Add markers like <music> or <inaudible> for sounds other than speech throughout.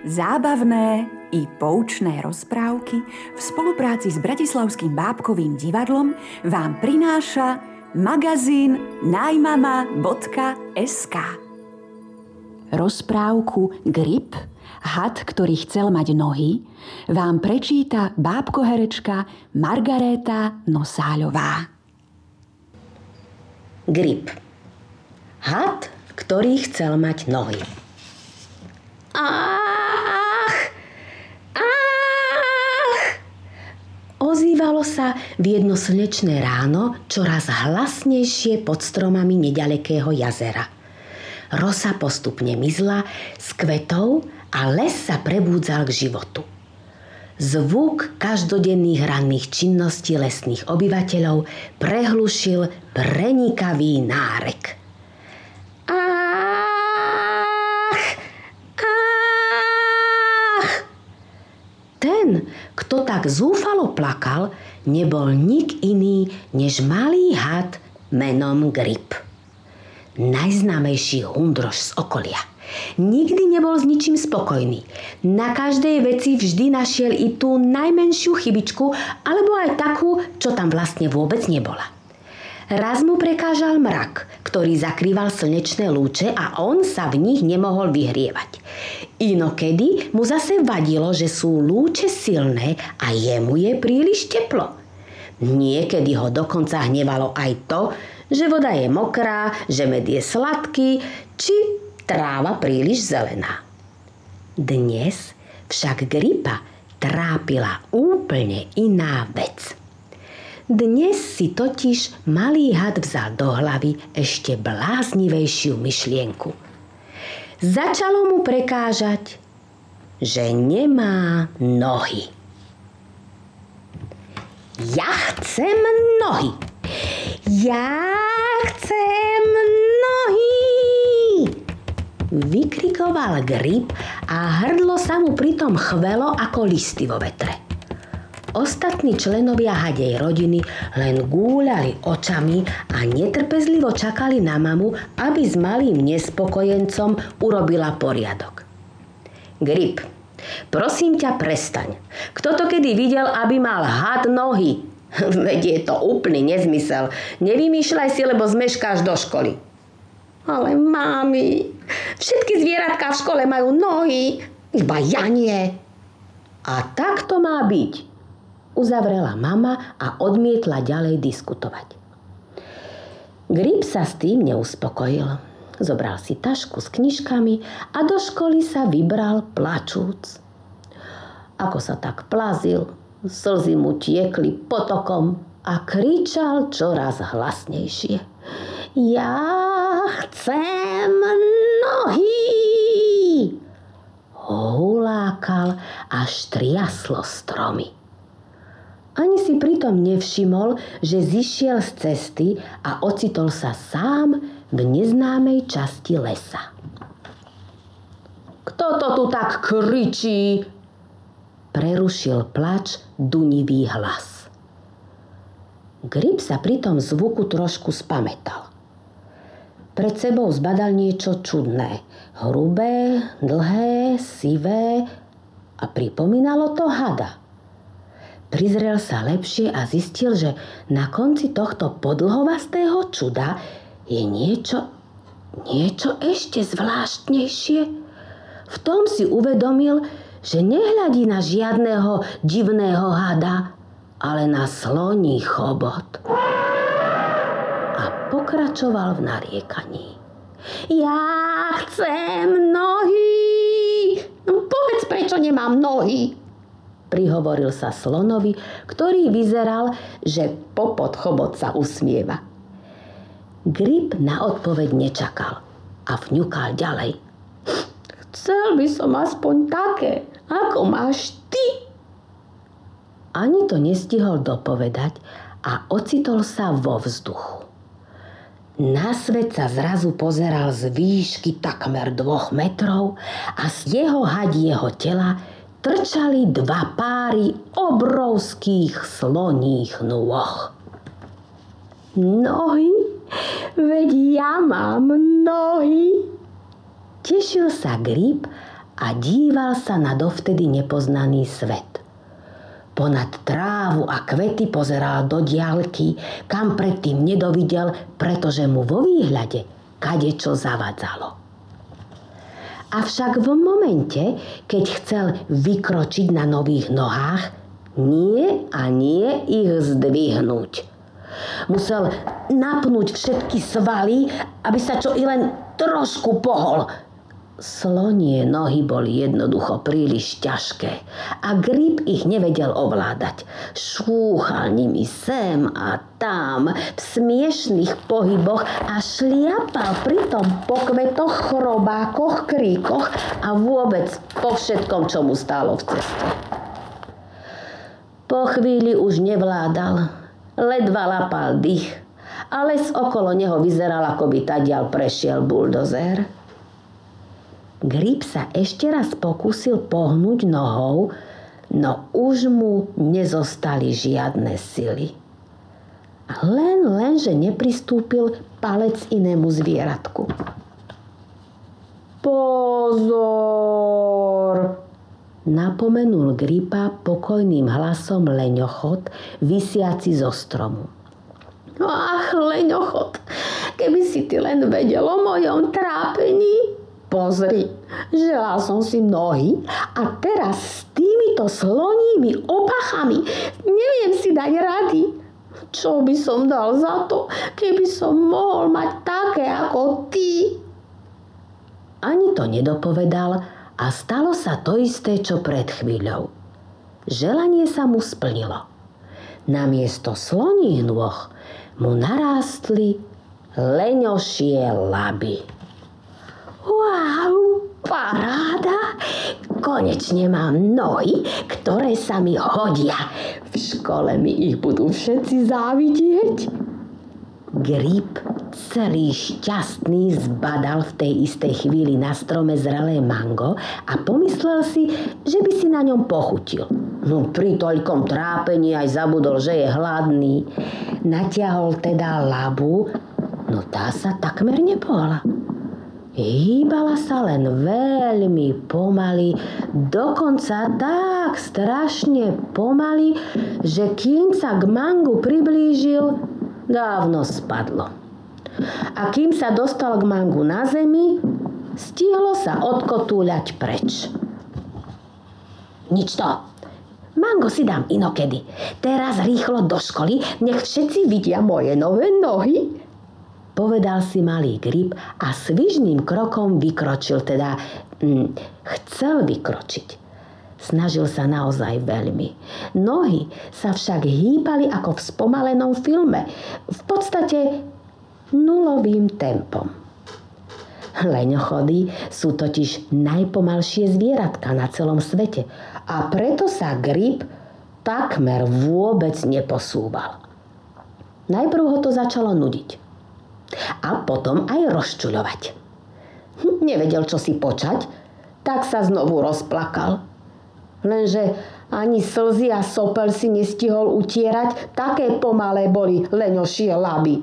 Zábavné i poučné rozprávky v spolupráci s Bratislavským bábkovým divadlom vám prináša magazín najmama.sk Rozprávku Grip, had, ktorý chcel mať nohy, vám prečíta bábkoherečka Margaréta Nosáľová. Grip. Had, ktorý chcel mať nohy. Ach! Sa v jedno slnečné ráno čoraz hlasnejšie pod stromami nedalekého jazera. Rosa postupne mizla z kvetov a les sa prebúdzal k životu. Zvuk každodenných ranných činností lesných obyvateľov prehlušil prenikavý nárek. Kto tak zúfalo plakal, nebol nik iný než malý had menom Grip. Najznámejší hundrož z okolia. Nikdy nebol s ničím spokojný. Na každej veci vždy našiel i tú najmenšiu chybičku, alebo aj takú, čo tam vlastne vôbec nebola. Raz mu prekážal mrak, ktorý zakrýval slnečné lúče a on sa v nich nemohol vyhrievať. Inokedy mu zase vadilo, že sú lúče silné a jemu je príliš teplo. Niekedy ho dokonca hnevalo aj to, že voda je mokrá, že med je sladký, či tráva príliš zelená. Dnes však gripa trápila úplne iná vec. Dnes si totiž malý had vzal do hlavy ešte bláznivejšiu myšlienku. Začalo mu prekážať, že nemá nohy. Ja chcem nohy. Ja chcem nohy. Vykrikoval grip a hrdlo sa mu pritom chvelo ako listy vo vetre. Ostatní členovia hadej rodiny len gúľali očami a netrpezlivo čakali na mamu, aby s malým nespokojencom urobila poriadok. Grip, prosím ťa prestaň. Kto to kedy videl, aby mal had nohy? <laughs> Veď je to úplný nezmysel. Nevymýšľaj si, lebo zmeškáš do školy. Ale mami, všetky zvieratka v škole majú nohy, iba ja nie. A tak to má byť uzavrela mama a odmietla ďalej diskutovať. Grip sa s tým neuspokojil. Zobral si tašku s knižkami a do školy sa vybral plačúc. Ako sa tak plazil, slzy mu tiekli potokom a kričal čoraz hlasnejšie. Ja chcem nohy! Hulákal až triaslo stromy. Ani si pritom nevšimol, že zišiel z cesty a ocitol sa sám v neznámej časti lesa. Kto to tu tak kričí? Prerušil plač dunivý hlas. Grip sa pri tom zvuku trošku spametal. Pred sebou zbadal niečo čudné. Hrubé, dlhé, sivé a pripomínalo to hada. Prizrel sa lepšie a zistil, že na konci tohto podlhovastého čuda je niečo, niečo ešte zvláštnejšie. V tom si uvedomil, že nehľadí na žiadného divného hada, ale na sloní chobot. A pokračoval v nariekaní. Ja chcem nohy! No povedz, prečo nemám nohy? Prihovoril sa slonovi, ktorý vyzeral, že popod chobot sa usmieva. Grip na odpoveď nečakal a vňukal ďalej. Chcel by som aspoň také, ako máš ty. Ani to nestihol dopovedať a ocitol sa vo vzduchu. Na svet sa zrazu pozeral z výšky takmer dvoch metrov a z jeho hadieho tela trčali dva páry obrovských sloních nôh. Nohy? Veď ja mám nohy. Tešil sa Grip a díval sa na dovtedy nepoznaný svet. Ponad trávu a kvety pozeral do diálky, kam predtým nedovidel, pretože mu vo výhľade kadečo zavadzalo. Avšak v momente, keď chcel vykročiť na nových nohách, nie a nie ich zdvihnúť. Musel napnúť všetky svaly, aby sa čo i len trošku pohol – Slonie nohy boli jednoducho príliš ťažké a Grip ich nevedel ovládať. Šúchal nimi sem a tam v smiešných pohyboch a šliapal pritom po kvetoch, chrobákoch, kríkoch a vôbec po všetkom, čo mu stálo v ceste. Po chvíli už nevládal, ledva lapal dých, ale z okolo neho vyzeral, ako by tadiaľ prešiel buldozer. Grip sa ešte raz pokúsil pohnúť nohou, no už mu nezostali žiadne sily. Len, len, že nepristúpil palec inému zvieratku. Pozor! Napomenul Gripa pokojným hlasom leňochod, vysiaci zo stromu. Ach, leňochod, keby si ty len vedel o mojom trápení, Pozri, želal som si nohy a teraz s týmito sloními opachami neviem si dať rady. Čo by som dal za to, keby som mohol mať také ako ty? Ani to nedopovedal a stalo sa to isté, čo pred chvíľou. Želanie sa mu splnilo. Namiesto sloních nôh mu narástli leňošie laby. Wow, paráda! Konečne mám nohy, ktoré sa mi hodia. V škole mi ich budú všetci závidieť. Grip celý šťastný zbadal v tej istej chvíli na strome zrelé mango a pomyslel si, že by si na ňom pochutil. No pri toľkom trápení aj zabudol, že je hladný. Natiahol teda labu, no tá sa takmer nepohla. Hýbala sa len veľmi pomaly, dokonca tak strašne pomaly, že kým sa k mangu priblížil, dávno spadlo. A kým sa dostal k mangu na zemi, stihlo sa odkotúľať preč. Nič to. Mango si dám inokedy. Teraz rýchlo do školy, nech všetci vidia moje nové nohy povedal si malý grip a svižným krokom vykročil, teda hm, chcel vykročiť. Snažil sa naozaj veľmi. Nohy sa však hýbali ako v spomalenom filme, v podstate nulovým tempom. Leňochody sú totiž najpomalšie zvieratka na celom svete a preto sa grip takmer vôbec neposúval. Najprv ho to začalo nudiť a potom aj rozčuľovať. Hm, nevedel, čo si počať, tak sa znovu rozplakal. Lenže ani slzy a sopel si nestihol utierať, také pomalé boli leňošie laby.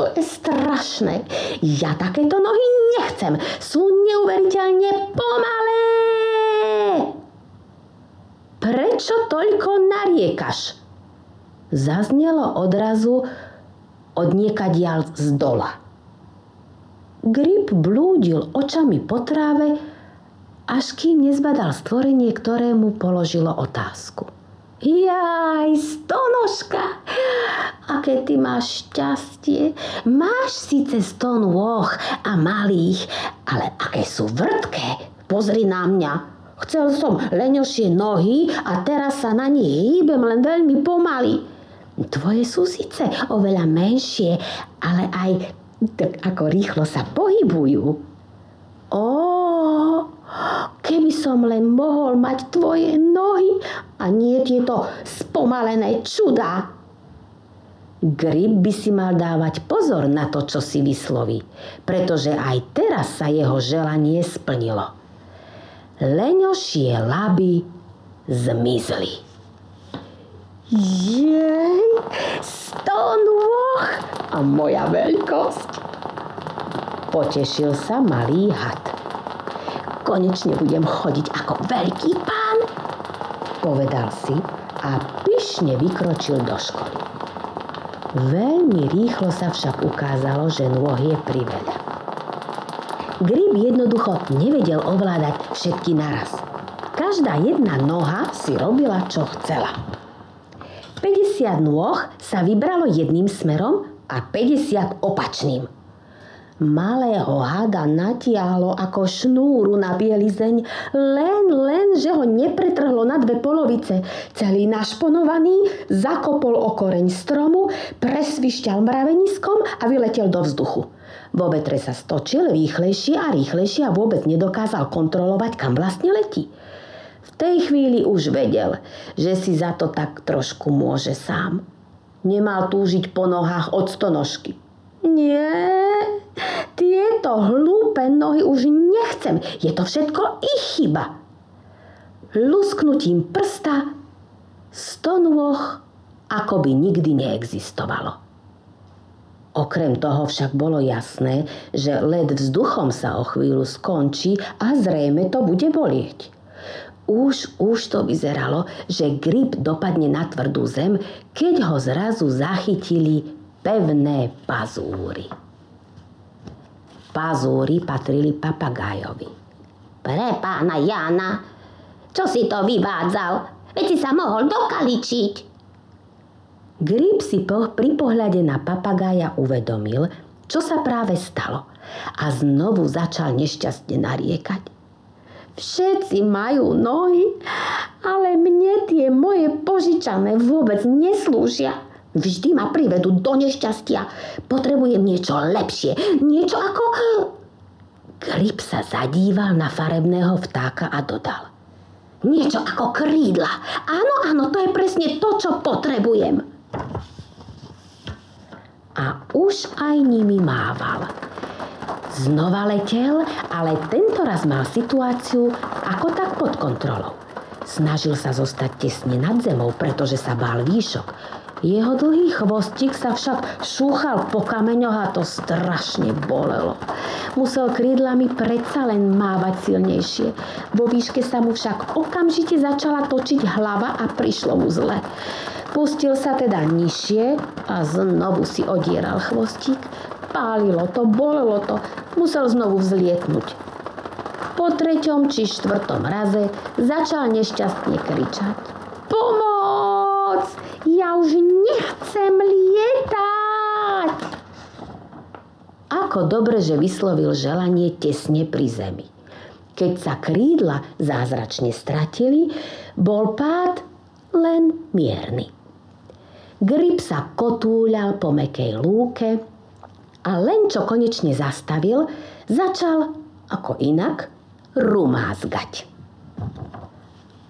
To je strašné. Ja takéto nohy nechcem. Sú neuveriteľne pomalé. Prečo toľko nariekaš? Zaznelo odrazu od z dola. Grip blúdil očami po tráve, až kým nezbadal stvorenie, ktoré mu položilo otázku. Jaj, stonožka, aké ty máš šťastie. Máš síce sto nôh a malých, ale aké sú vrtké. Pozri na mňa. Chcel som leňošie nohy a teraz sa na nich hýbem len veľmi pomaly. Tvoje sú síce oveľa menšie, ale aj tak ako rýchlo sa pohybujú. Ó, keby som len mohol mať tvoje nohy a nie tieto spomalené čudá. Grip by si mal dávať pozor na to, čo si vysloví, pretože aj teraz sa jeho želanie splnilo. Leňošie laby zmizli. Jej, sto nôh a moja veľkosť. Potešil sa malý had. konečne budem chodiť ako veľký pán, povedal si a pyšne vykročil do školy. Veľmi rýchlo sa však ukázalo, že nôh je priveľa. Grip jednoducho nevedel ovládať všetky naraz. Každá jedna noha si robila, čo chcela. 50 nôh sa vybralo jedným smerom a 50 opačným – Malého hada natiahlo ako šnúru na bielizeň, len, len, že ho nepretrhlo na dve polovice. Celý našponovaný zakopol o koreň stromu, presvišťal mraveniskom a vyletel do vzduchu. Vo vetre sa stočil rýchlejšie a rýchlejšie a vôbec nedokázal kontrolovať, kam vlastne letí. V tej chvíli už vedel, že si za to tak trošku môže sám. Nemal túžiť po nohách od stonožky. Nie, tieto hlúpe nohy už nechcem. Je to všetko ich chyba. Lusknutím prsta sto nôh ako by nikdy neexistovalo. Okrem toho však bolo jasné, že led vzduchom sa o chvíľu skončí a zrejme to bude bolieť. Už, už to vyzeralo, že grip dopadne na tvrdú zem, keď ho zrazu zachytili pevné pazúry. Pazúry patrili papagájovi. Pre pána Jana, čo si to vyvádzal? Veď si sa mohol dokaličiť. Grip si po, pri pohľade na papagája uvedomil, čo sa práve stalo a znovu začal nešťastne nariekať. Všetci majú nohy, ale mne tie moje požičané vôbec neslúžia. Vždy ma privedú do nešťastia. Potrebujem niečo lepšie. Niečo ako... Grip sa zadíval na farebného vtáka a dodal. Niečo ako krídla. Áno, áno, to je presne to, čo potrebujem. A už aj nimi mával. Znova letel, ale tento raz mal situáciu ako tak pod kontrolou. Snažil sa zostať tesne nad zemou, pretože sa bál výšok. Jeho dlhý chvostík sa však šúchal po kameňoch a to strašne bolelo. Musel krídlami predsa len mávať silnejšie. Vo výške sa mu však okamžite začala točiť hlava a prišlo mu zle. Pustil sa teda nižšie a znovu si odieral chvostík. Pálilo to, bolelo to, musel znovu vzlietnúť. Po treťom či štvrtom raze začal nešťastne kričať. Pomoc! Ja už nechcem lietať! Ako dobre, že vyslovil želanie tesne pri zemi. Keď sa krídla zázračne stratili, bol pád len mierny. Grip sa kotúľal po mekej lúke a len čo konečne zastavil, začal, ako inak, rumázgať.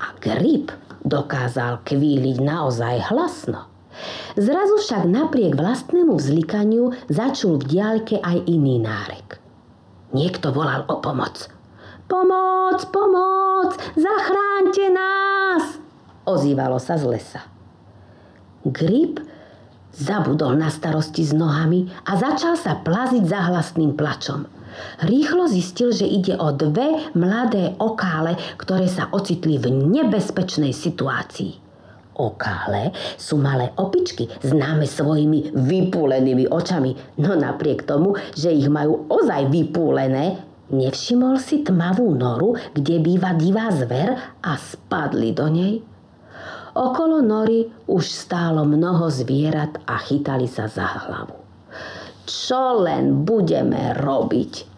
A Grip dokázal kvíliť naozaj hlasno. Zrazu však napriek vlastnému vzlikaniu začul v diaľke aj iný nárek. Niekto volal o pomoc. Pomoc, pomoc, zachránte nás! Ozývalo sa z lesa. Grip zabudol na starosti s nohami a začal sa plaziť za hlasným plačom. Rýchlo zistil, že ide o dve mladé okále, ktoré sa ocitli v nebezpečnej situácii. Okále sú malé opičky, známe svojimi vypúlenými očami, no napriek tomu, že ich majú ozaj vypúlené, nevšimol si tmavú noru, kde býva divá zver a spadli do nej. Okolo nory už stálo mnoho zvierat a chytali sa za hlavu. Čo len budeme robiť?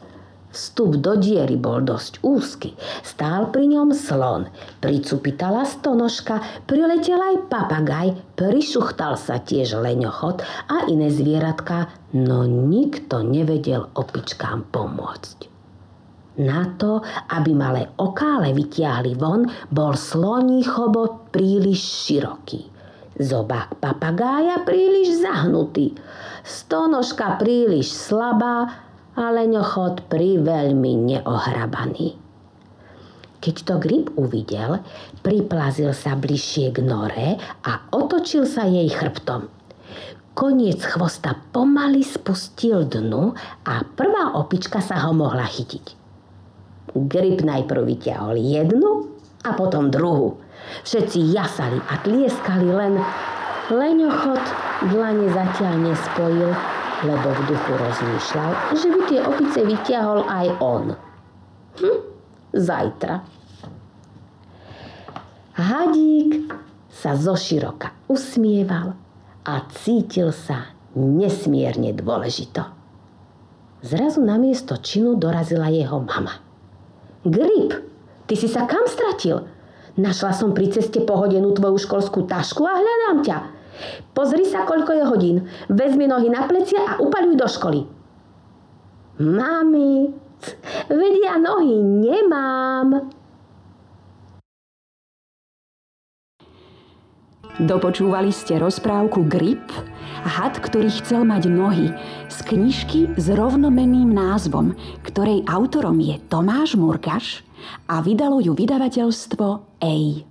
Vstup do diery bol dosť úzky. Stál pri ňom slon. Pricupitala stonožka, priletel aj papagaj, prišuchtal sa tiež leňochod a iné zvieratka, no nikto nevedel opičkám pomôcť. Na to, aby malé okále vytiahli von, bol sloní chobot príliš široký. Zobák papagája príliš zahnutý stonožka príliš slabá a leňochod veľmi neohrabaný. Keď to Grip uvidel, priplazil sa bližšie k nore a otočil sa jej chrbtom. Koniec chvosta pomaly spustil dnu a prvá opička sa ho mohla chytiť. Grip najprv vyťahol jednu a potom druhu. Všetci jasali a tlieskali len leňochod dlane zatiaľ nespojil, lebo v duchu rozmýšľal, že by tie opice vyťahol aj on. Hm, zajtra. Hadík sa zoširoka usmieval a cítil sa nesmierne dôležito. Zrazu na miesto činu dorazila jeho mama. Grip, ty si sa kam stratil? Našla som pri ceste pohodenú tvoju školskú tašku a hľadám ťa. Pozri sa, koľko je hodín. Vezmi nohy na plecia a upaľuj do školy. Mami, vedia nohy nemám. Dopočúvali ste rozprávku Grip, had, ktorý chcel mať nohy, z knižky s rovnomenným názvom, ktorej autorom je Tomáš Murgaš a vydalo ju vydavateľstvo EI.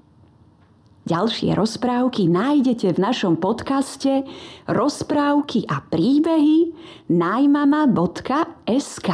Ďalšie rozprávky nájdete v našom podcaste Rozprávky a príbehy najmama.sk.